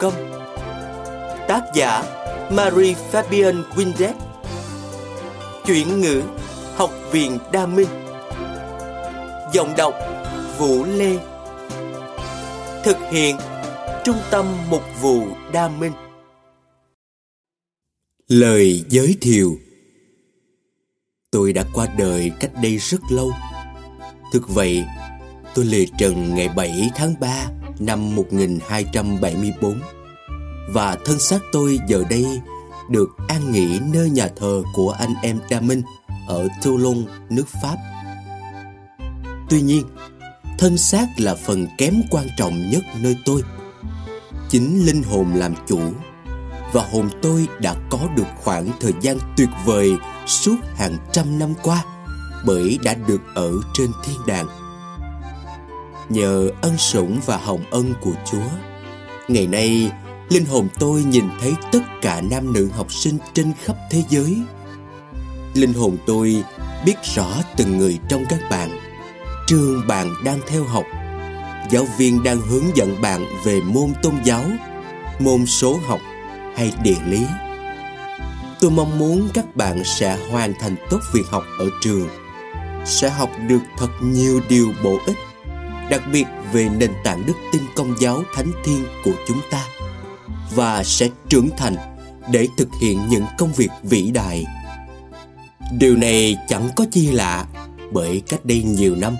công Tác giả Marie Fabian Windet Chuyển ngữ Học viện Đa Minh. Giọng đọc Vũ Lê. Thực hiện Trung tâm Mục vụ Đa Minh. Lời giới thiệu. Tôi đã qua đời cách đây rất lâu. Thực vậy, Tôi lìa trần ngày 7 tháng 3 năm 1274 Và thân xác tôi giờ đây được an nghỉ nơi nhà thờ của anh em Đa Minh ở Toulon, nước Pháp. Tuy nhiên, thân xác là phần kém quan trọng nhất nơi tôi. Chính linh hồn làm chủ và hồn tôi đã có được khoảng thời gian tuyệt vời suốt hàng trăm năm qua bởi đã được ở trên thiên đàng. Nhờ ân sủng và hồng ân của Chúa, ngày nay linh hồn tôi nhìn thấy tất cả nam nữ học sinh trên khắp thế giới. Linh hồn tôi biết rõ từng người trong các bạn, trường bạn đang theo học, giáo viên đang hướng dẫn bạn về môn tôn giáo, môn số học hay địa lý. Tôi mong muốn các bạn sẽ hoàn thành tốt việc học ở trường, sẽ học được thật nhiều điều bổ ích, đặc biệt về nền tảng đức tin công giáo thánh thiên của chúng ta và sẽ trưởng thành để thực hiện những công việc vĩ đại. Điều này chẳng có chi lạ bởi cách đây nhiều năm,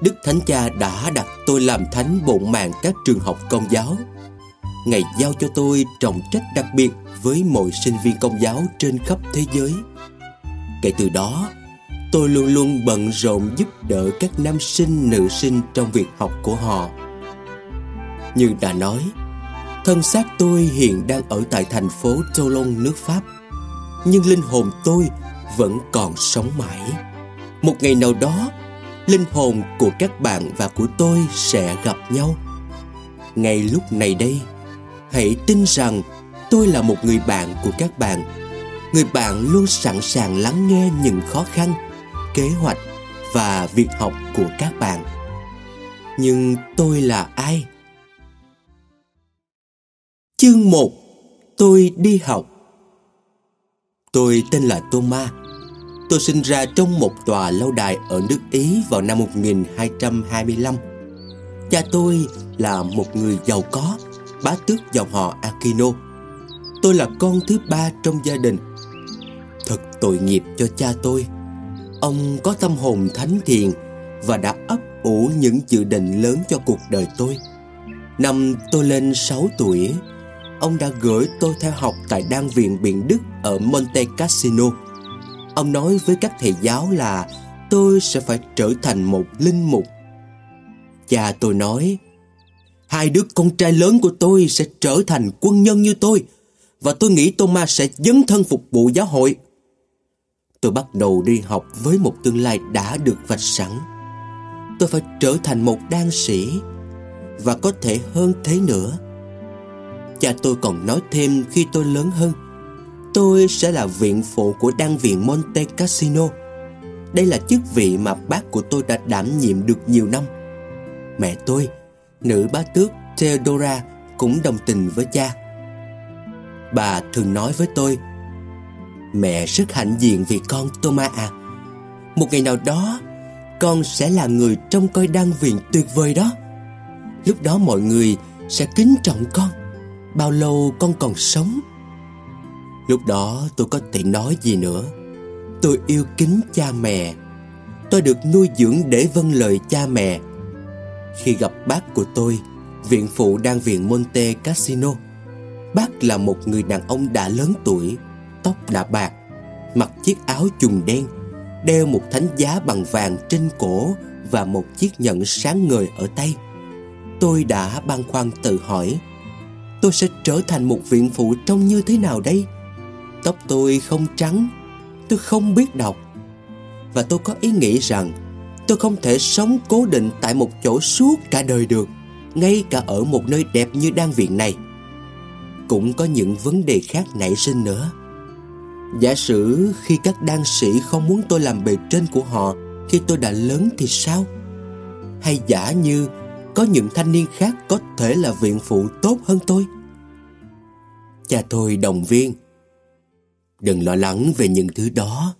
Đức Thánh Cha đã đặt tôi làm thánh bộn mạng các trường học công giáo. Ngài giao cho tôi trọng trách đặc biệt với mọi sinh viên công giáo trên khắp thế giới. Kể từ đó, tôi luôn luôn bận rộn giúp đỡ các nam sinh nữ sinh trong việc học của họ. Như đã nói, thân xác tôi hiện đang ở tại thành phố Toulon, nước Pháp. Nhưng linh hồn tôi vẫn còn sống mãi. Một ngày nào đó, linh hồn của các bạn và của tôi sẽ gặp nhau. Ngay lúc này đây, hãy tin rằng tôi là một người bạn của các bạn. Người bạn luôn sẵn sàng lắng nghe những khó khăn, kế hoạch và việc học của các bạn. Nhưng tôi là ai? Chương 1 Tôi đi học. Tôi tên là Thomas. Tôi sinh ra trong một tòa lâu đài ở nước Ý vào năm 1225 Cha tôi là một người giàu có, Bá tước dòng họ Aquino Tôi là con thứ ba trong gia đình. Thật tội nghiệp cho cha tôi. Ông có tâm hồn thánh thiện Và đã ấp ủ những dự định lớn cho cuộc đời tôi Năm tôi lên 6 tuổi ông đã gửi tôi theo học tại Đan viện Biện Đức ở Monte Cassino. Ông nói với các thầy giáo là tôi sẽ phải trở thành một linh mục. Cha tôi nói, hai đứa con trai lớn của tôi sẽ trở thành quân nhân như tôi và tôi nghĩ Thomas sẽ dấn thân phục vụ giáo hội. Tôi bắt đầu đi học với một tương lai đã được vạch sẵn. Tôi phải trở thành một đan sĩ và có thể hơn thế nữa. Cha tôi còn nói thêm khi tôi lớn hơn Tôi sẽ là viện phụ của đan viện Monte Cassino Đây là chức vị mà bác của tôi đã đảm nhiệm được nhiều năm Mẹ tôi, nữ bá tước Theodora cũng đồng tình với cha Bà thường nói với tôi Mẹ rất hạnh diện vì con Thomas. À Một ngày nào đó, Con sẽ là người trong coi đăng viện tuyệt vời đó. Lúc đó mọi người sẽ kính trọng con, Bao lâu con còn sống. Lúc đó tôi có thể nói gì nữa. Tôi yêu kính cha mẹ. Tôi được nuôi dưỡng để vâng lời cha mẹ. Khi gặp bác của tôi, Viện phụ đang viện Monte Cassino, Bác là một người đàn ông đã lớn tuổi. Tóc đã bạc, Mặc chiếc áo trùng đen, Đeo một thánh giá bằng vàng trên cổ Và một chiếc nhẫn sáng ngời ở tay. Tôi đã băn khoăn tự hỏi, Tôi sẽ trở thành một viện phụ trông như thế nào đây? Tóc tôi không trắng, Tôi không biết đọc. Và tôi có ý nghĩ rằng, Tôi không thể sống cố định tại một chỗ suốt cả đời được, Ngay cả ở một nơi đẹp như đan viện này. Cũng có những vấn đề khác nảy sinh nữa. Giả sử khi các đan sĩ không muốn tôi làm bề trên của họ Khi tôi đã lớn thì sao Hay giả như có những thanh niên khác có thể là viện phụ tốt hơn tôi. Cha tôi đồng viên. Đừng lo lắng về những thứ đó.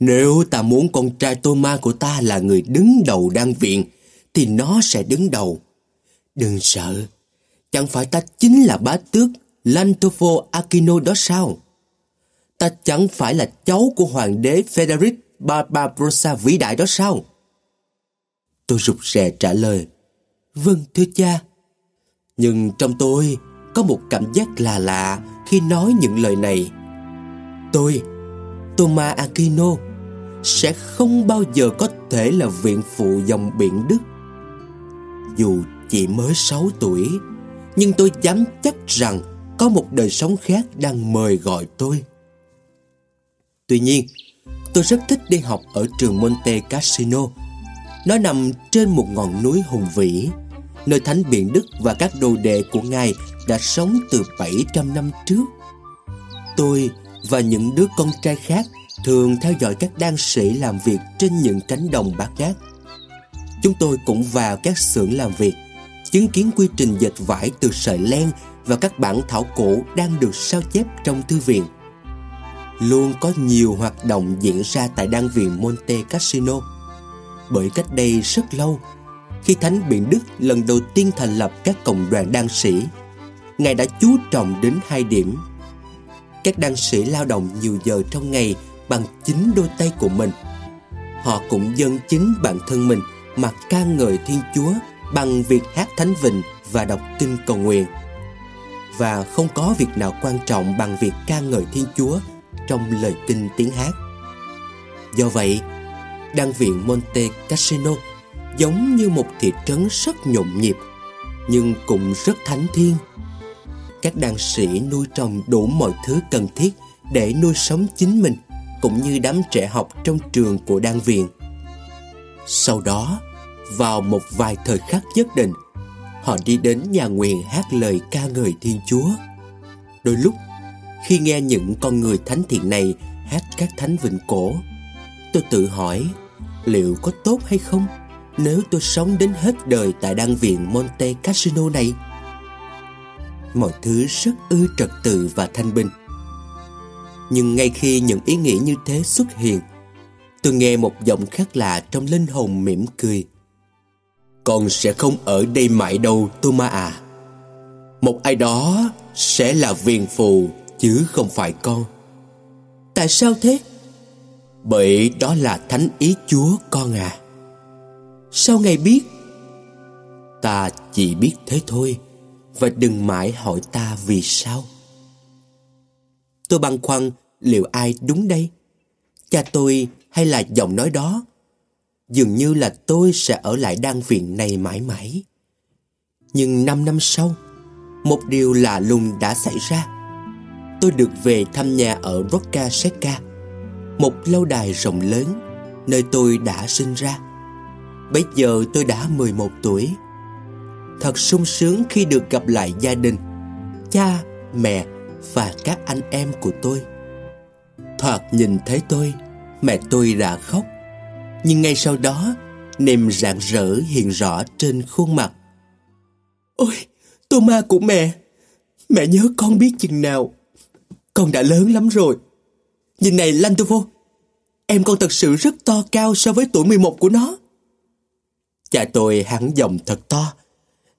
Nếu ta muốn con trai Thomas của ta là người đứng đầu đan viện, thì nó sẽ đứng đầu. Đừng sợ, chẳng phải ta chính là bá tước Lantofo Aquino đó sao? Ta chẳng phải là cháu của hoàng đế Frederick Barbarossa vĩ đại đó sao? Tôi rụt rè trả lời. Vâng thưa cha. Nhưng trong tôi có một cảm giác là lạ khi nói những lời này. Tôi, Thomas Aquino, sẽ không bao giờ có thể là viện phụ dòng biển Đức. Dù chỉ mới 6 tuổi, nhưng tôi dám chắc rằng có một đời sống khác đang mời gọi tôi. Tuy nhiên, tôi rất thích đi học ở trường Monte Cassino. Nó nằm trên một ngọn núi hùng vĩ, nơi thánh biển Đức và các đồ đệ của Ngài đã sống từ 700 năm trước. Tôi và những đứa con trai khác thường theo dõi các đan sĩ làm việc trên những cánh đồng bát ngát. Chúng tôi cũng vào các xưởng làm việc, chứng kiến quy trình dệt vải từ sợi len và các bản thảo cổ đang được sao chép trong thư viện. Luôn có nhiều hoạt động diễn ra tại đan viện Monte Cassino. Bởi cách đây rất lâu, khi Thánh Biển Đức lần đầu tiên thành lập các cộng đoàn đan sĩ, Ngài đã chú trọng đến hai điểm. Các đan sĩ lao động nhiều giờ trong ngày bằng chính đôi tay của mình. Họ cũng dâng chính bản thân mình mà ca ngợi Thiên Chúa bằng việc hát thánh vịnh và đọc kinh cầu nguyện. Và không có việc nào quan trọng bằng việc ca ngợi Thiên Chúa trong lời kinh tiếng hát. Do vậy, đan viện Monte Cassino giống như một thị trấn rất nhộn nhịp nhưng cũng rất thánh thiêng. Các đàn sĩ nuôi trồng đủ mọi thứ cần thiết để nuôi sống chính mình cũng như đám trẻ học trong trường của đan viện. Sau đó, vào một vài thời khắc nhất định, họ đi đến nhà nguyện hát lời ca ngợi Thiên Chúa. Đôi lúc, khi nghe những con người thánh thiện này hát các thánh vịnh cổ, tôi tự hỏi liệu có tốt hay không nếu tôi sống đến hết đời tại đan viện Monte Cassino này. Mọi thứ rất ư trật tự và thanh bình. Nhưng ngay khi những ý nghĩ như thế xuất hiện Tôi nghe một giọng khác lạ trong linh hồn mỉm cười Con sẽ không ở đây mãi đâu Thomas. à Một ai đó sẽ là viên phù chứ không phải con Tại sao thế? Bởi đó là thánh ý Chúa con à Sao ngài biết? Ta chỉ biết thế thôi Và đừng mãi hỏi ta vì sao Tôi băn khoăn liệu ai đúng đây? Cha tôi hay là giọng nói đó? Dường như là tôi sẽ ở lại đan viện này mãi mãi. Nhưng năm năm sau, một điều lạ lùng đã xảy ra. Tôi được về thăm nhà ở Rocca Secca, một lâu đài rộng lớn, nơi tôi đã sinh ra. Bây giờ tôi đã 11 tuổi. Thật sung sướng khi được gặp lại gia đình, cha, mẹ và các anh em của tôi. Thoạt nhìn thấy tôi, mẹ tôi đã khóc. Nhưng ngay sau đó, niềm rạng rỡ hiện rõ trên khuôn mặt. Ôi, tô ma của mẹ, mẹ nhớ con biết chừng nào. Con đã lớn lắm rồi. Nhìn này Lantovo, em con thật sự rất to cao so với tuổi 11 của nó. Cha tôi hắn giọng thật to,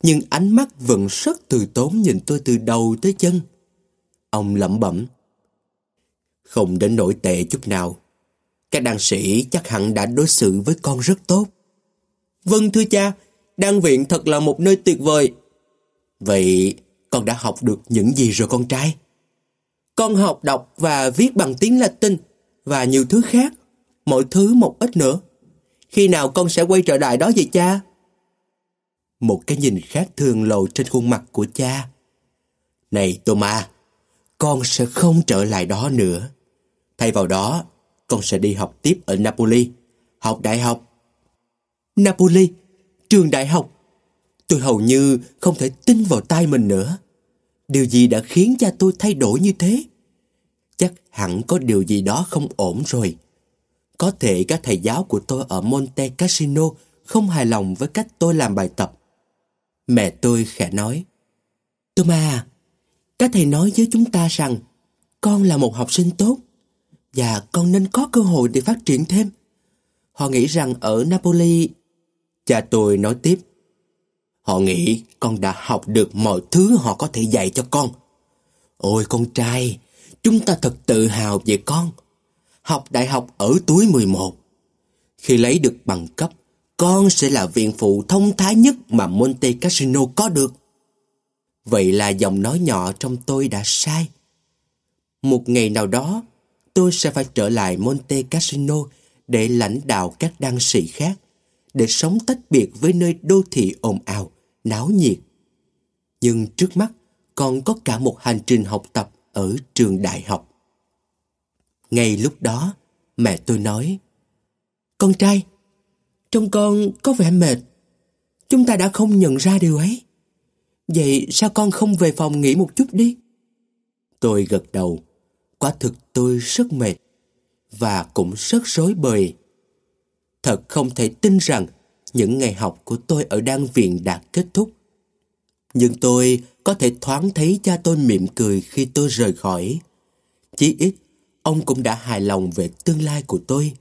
nhưng ánh mắt vẫn rất từ tốn nhìn tôi từ đầu tới chân. Ông lẩm bẩm. Không đến nỗi tệ chút nào. Các đàn sĩ chắc hẳn đã đối xử với con rất tốt. Vâng thưa cha, đan viện thật là một nơi tuyệt vời. Vậy con đã học được những gì rồi con trai? Con học đọc và viết bằng tiếng Latin và nhiều thứ khác, mọi thứ một ít nữa. Khi nào con sẽ quay trở lại đó vậy cha? Một cái nhìn khác thường lộ trên khuôn mặt của cha. Này Thomas, con sẽ không trở lại đó nữa. Thay vào đó, con sẽ đi học tiếp ở Napoli, học đại học. Napoli, trường đại học. Tôi hầu như không thể tin vào tai mình nữa. Điều gì đã khiến cha tôi thay đổi như thế? Chắc hẳn có điều gì đó không ổn rồi. Có thể các thầy giáo của tôi ở Monte Cassino không hài lòng với cách tôi làm bài tập. Mẹ tôi khẽ nói. Thomas à, các thầy nói với chúng ta rằng con là một học sinh tốt và con nên có cơ hội để phát triển thêm. Họ nghĩ rằng ở Napoli... Cha tôi nói tiếp. Họ nghĩ con đã học được mọi thứ họ có thể dạy cho con. Ôi con trai, chúng ta thật tự hào về con. Học đại học ở tuổi 11. Khi lấy được bằng cấp, con sẽ là viện phụ thông thái nhất mà Monte Cassino có được. Vậy là giọng nói nhỏ trong tôi đã sai. Một ngày nào đó, tôi sẽ phải trở lại Monte Cassino để lãnh đạo các đăng sĩ khác, để sống tách biệt với nơi đô thị ồn ào, náo nhiệt. Nhưng trước mắt còn có cả một hành trình học tập ở trường đại học. Ngay lúc đó, mẹ tôi nói, Con trai, trông con có vẻ mệt. Chúng ta đã không nhận ra điều ấy. Vậy sao con không về phòng nghỉ một chút đi? Tôi gật đầu. Quả thực tôi rất mệt và cũng rất rối bời. Thật không thể tin rằng những ngày học của tôi ở đan viện đã kết thúc. Nhưng tôi có thể thoáng thấy cha tôi mỉm cười khi tôi rời khỏi. Chí ít, ông cũng đã hài lòng về tương lai của tôi.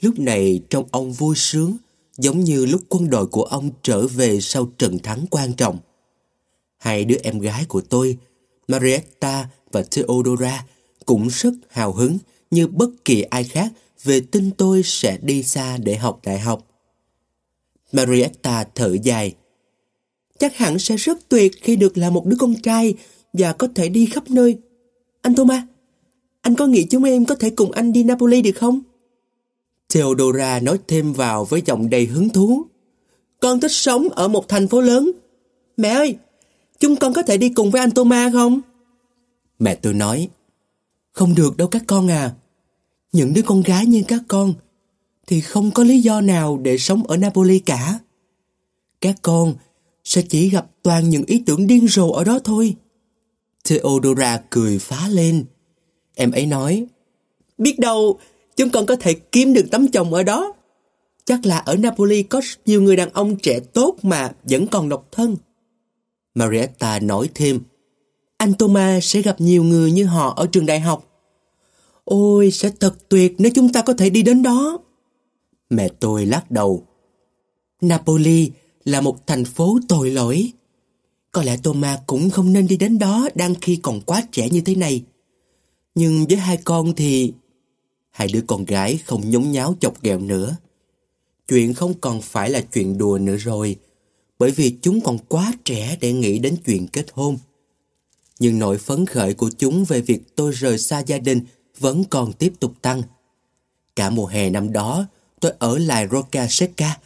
Lúc này trong ông vui sướng, giống như lúc quân đội của ông trở về sau trận thắng quan trọng. Hai đứa em gái của tôi, Marietta và Theodora, cũng rất hào hứng như bất kỳ ai khác về tin tôi sẽ đi xa để học đại học. Marietta thở dài. Chắc hẳn sẽ rất tuyệt khi được là một đứa con trai và có thể đi khắp nơi. Anh Thomas, anh có nghĩ chúng em có thể cùng anh đi Napoli được không? Theodora nói thêm vào với giọng đầy hứng thú. Con thích sống ở một thành phố lớn. Mẹ ơi, chúng con có thể đi cùng với anh Thomas không? Mẹ tôi nói, không được đâu các con à. Những đứa con gái như các con thì không có lý do nào để sống ở Napoli cả. Các con sẽ chỉ gặp toàn những ý tưởng điên rồ ở đó thôi. Theodora cười phá lên. Em ấy nói, biết đâu chúng con có thể kiếm được tấm chồng ở đó. Chắc là ở Napoli có nhiều người đàn ông trẻ tốt mà vẫn còn độc thân. Marietta nói thêm, anh Thomas sẽ gặp nhiều người như họ ở trường đại học. Ôi, sẽ thật tuyệt nếu chúng ta có thể đi đến đó. Mẹ tôi lắc đầu. Napoli là một thành phố tội lỗi. Có lẽ Thomas cũng không nên đi đến đó đang khi còn quá trẻ như thế này. Nhưng với hai con thì... Hai đứa con gái không nhúng nháo chọc ghẹo nữa. Chuyện không còn phải là chuyện đùa nữa rồi, bởi vì chúng còn quá trẻ để nghĩ đến chuyện kết hôn. Nhưng nỗi phấn khởi của chúng về việc tôi rời xa gia đình vẫn còn tiếp tục tăng. Cả mùa hè năm đó, tôi ở lại Roca Seca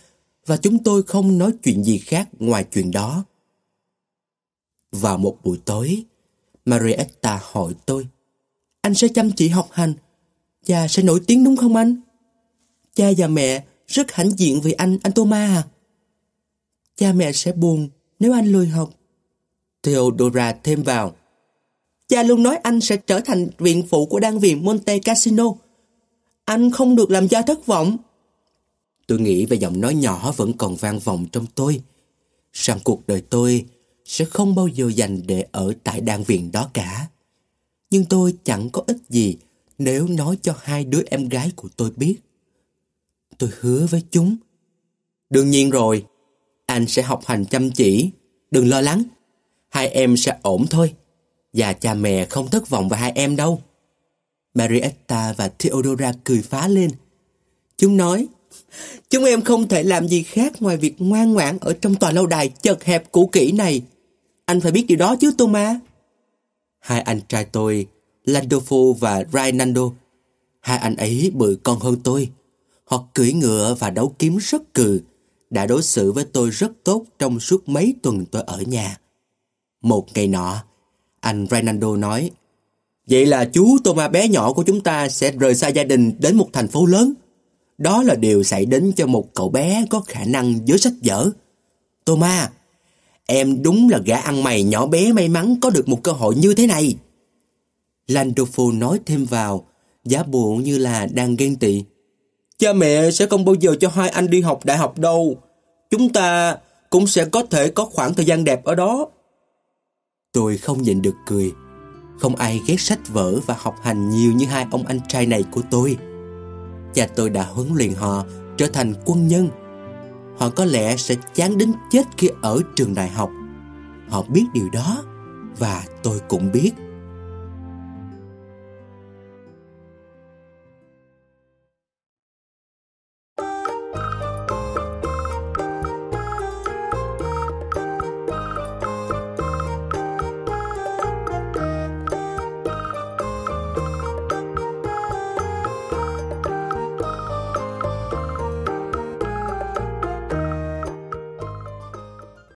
và chúng tôi không nói chuyện gì khác ngoài chuyện đó. Vào một buổi tối, Marietta hỏi tôi Anh sẽ chăm chỉ học hành cha sẽ nổi tiếng đúng không anh? Cha và mẹ rất hãnh diện vì anh, anh Thomas à? Cha mẹ sẽ buồn nếu anh lười học. Theodora thêm vào Cha luôn nói anh sẽ trở thành viện phụ của đan viện Monte Cassino. Anh không được làm cha thất vọng. Tôi nghĩ về giọng nói nhỏ vẫn còn vang vọng trong tôi. Rằng cuộc đời tôi sẽ không bao giờ dành để ở tại đan viện đó cả. Nhưng tôi chẳng có ích gì nếu nói cho hai đứa em gái của tôi biết. Tôi hứa với chúng. Đương nhiên rồi, anh sẽ học hành chăm chỉ. Đừng lo lắng, hai em sẽ ổn thôi. Và cha mẹ không thất vọng về hai em đâu. Marietta và Theodora cười phá lên. Chúng nói, chúng em không thể làm gì khác ngoài việc ngoan ngoãn ở trong tòa lâu đài chật hẹp cũ kỹ này. Anh phải biết điều đó chứ Thomas. Hai anh trai tôi, Landolfo và Rinaldo, hai anh ấy bự con hơn tôi. Họ cưỡi ngựa và đấu kiếm rất cừ, đã đối xử với tôi rất tốt trong suốt mấy tuần tôi ở nhà. Một ngày nọ, anh Rinaldo nói, Vậy là chú Thomas bé nhỏ của chúng ta sẽ rời xa gia đình đến một thành phố lớn. Đó là điều xảy đến cho một cậu bé có khả năng với sách vở. Thomas, em đúng là gã ăn mày nhỏ bé may mắn có được một cơ hội như thế này. Landolfo nói thêm vào, giả bộ như là đang ghen tị. Cha mẹ sẽ không bao giờ cho hai anh đi học đại học đâu. Chúng ta cũng sẽ có thể có khoảng thời gian đẹp ở đó. Tôi không nhịn được cười. Không ai ghét sách vở và học hành nhiều như hai ông anh trai này của tôi. Cha tôi đã huấn luyện họ trở thành quân nhân. Họ có lẽ sẽ chán đến chết khi ở trường đại học. Họ biết điều đó và tôi cũng biết.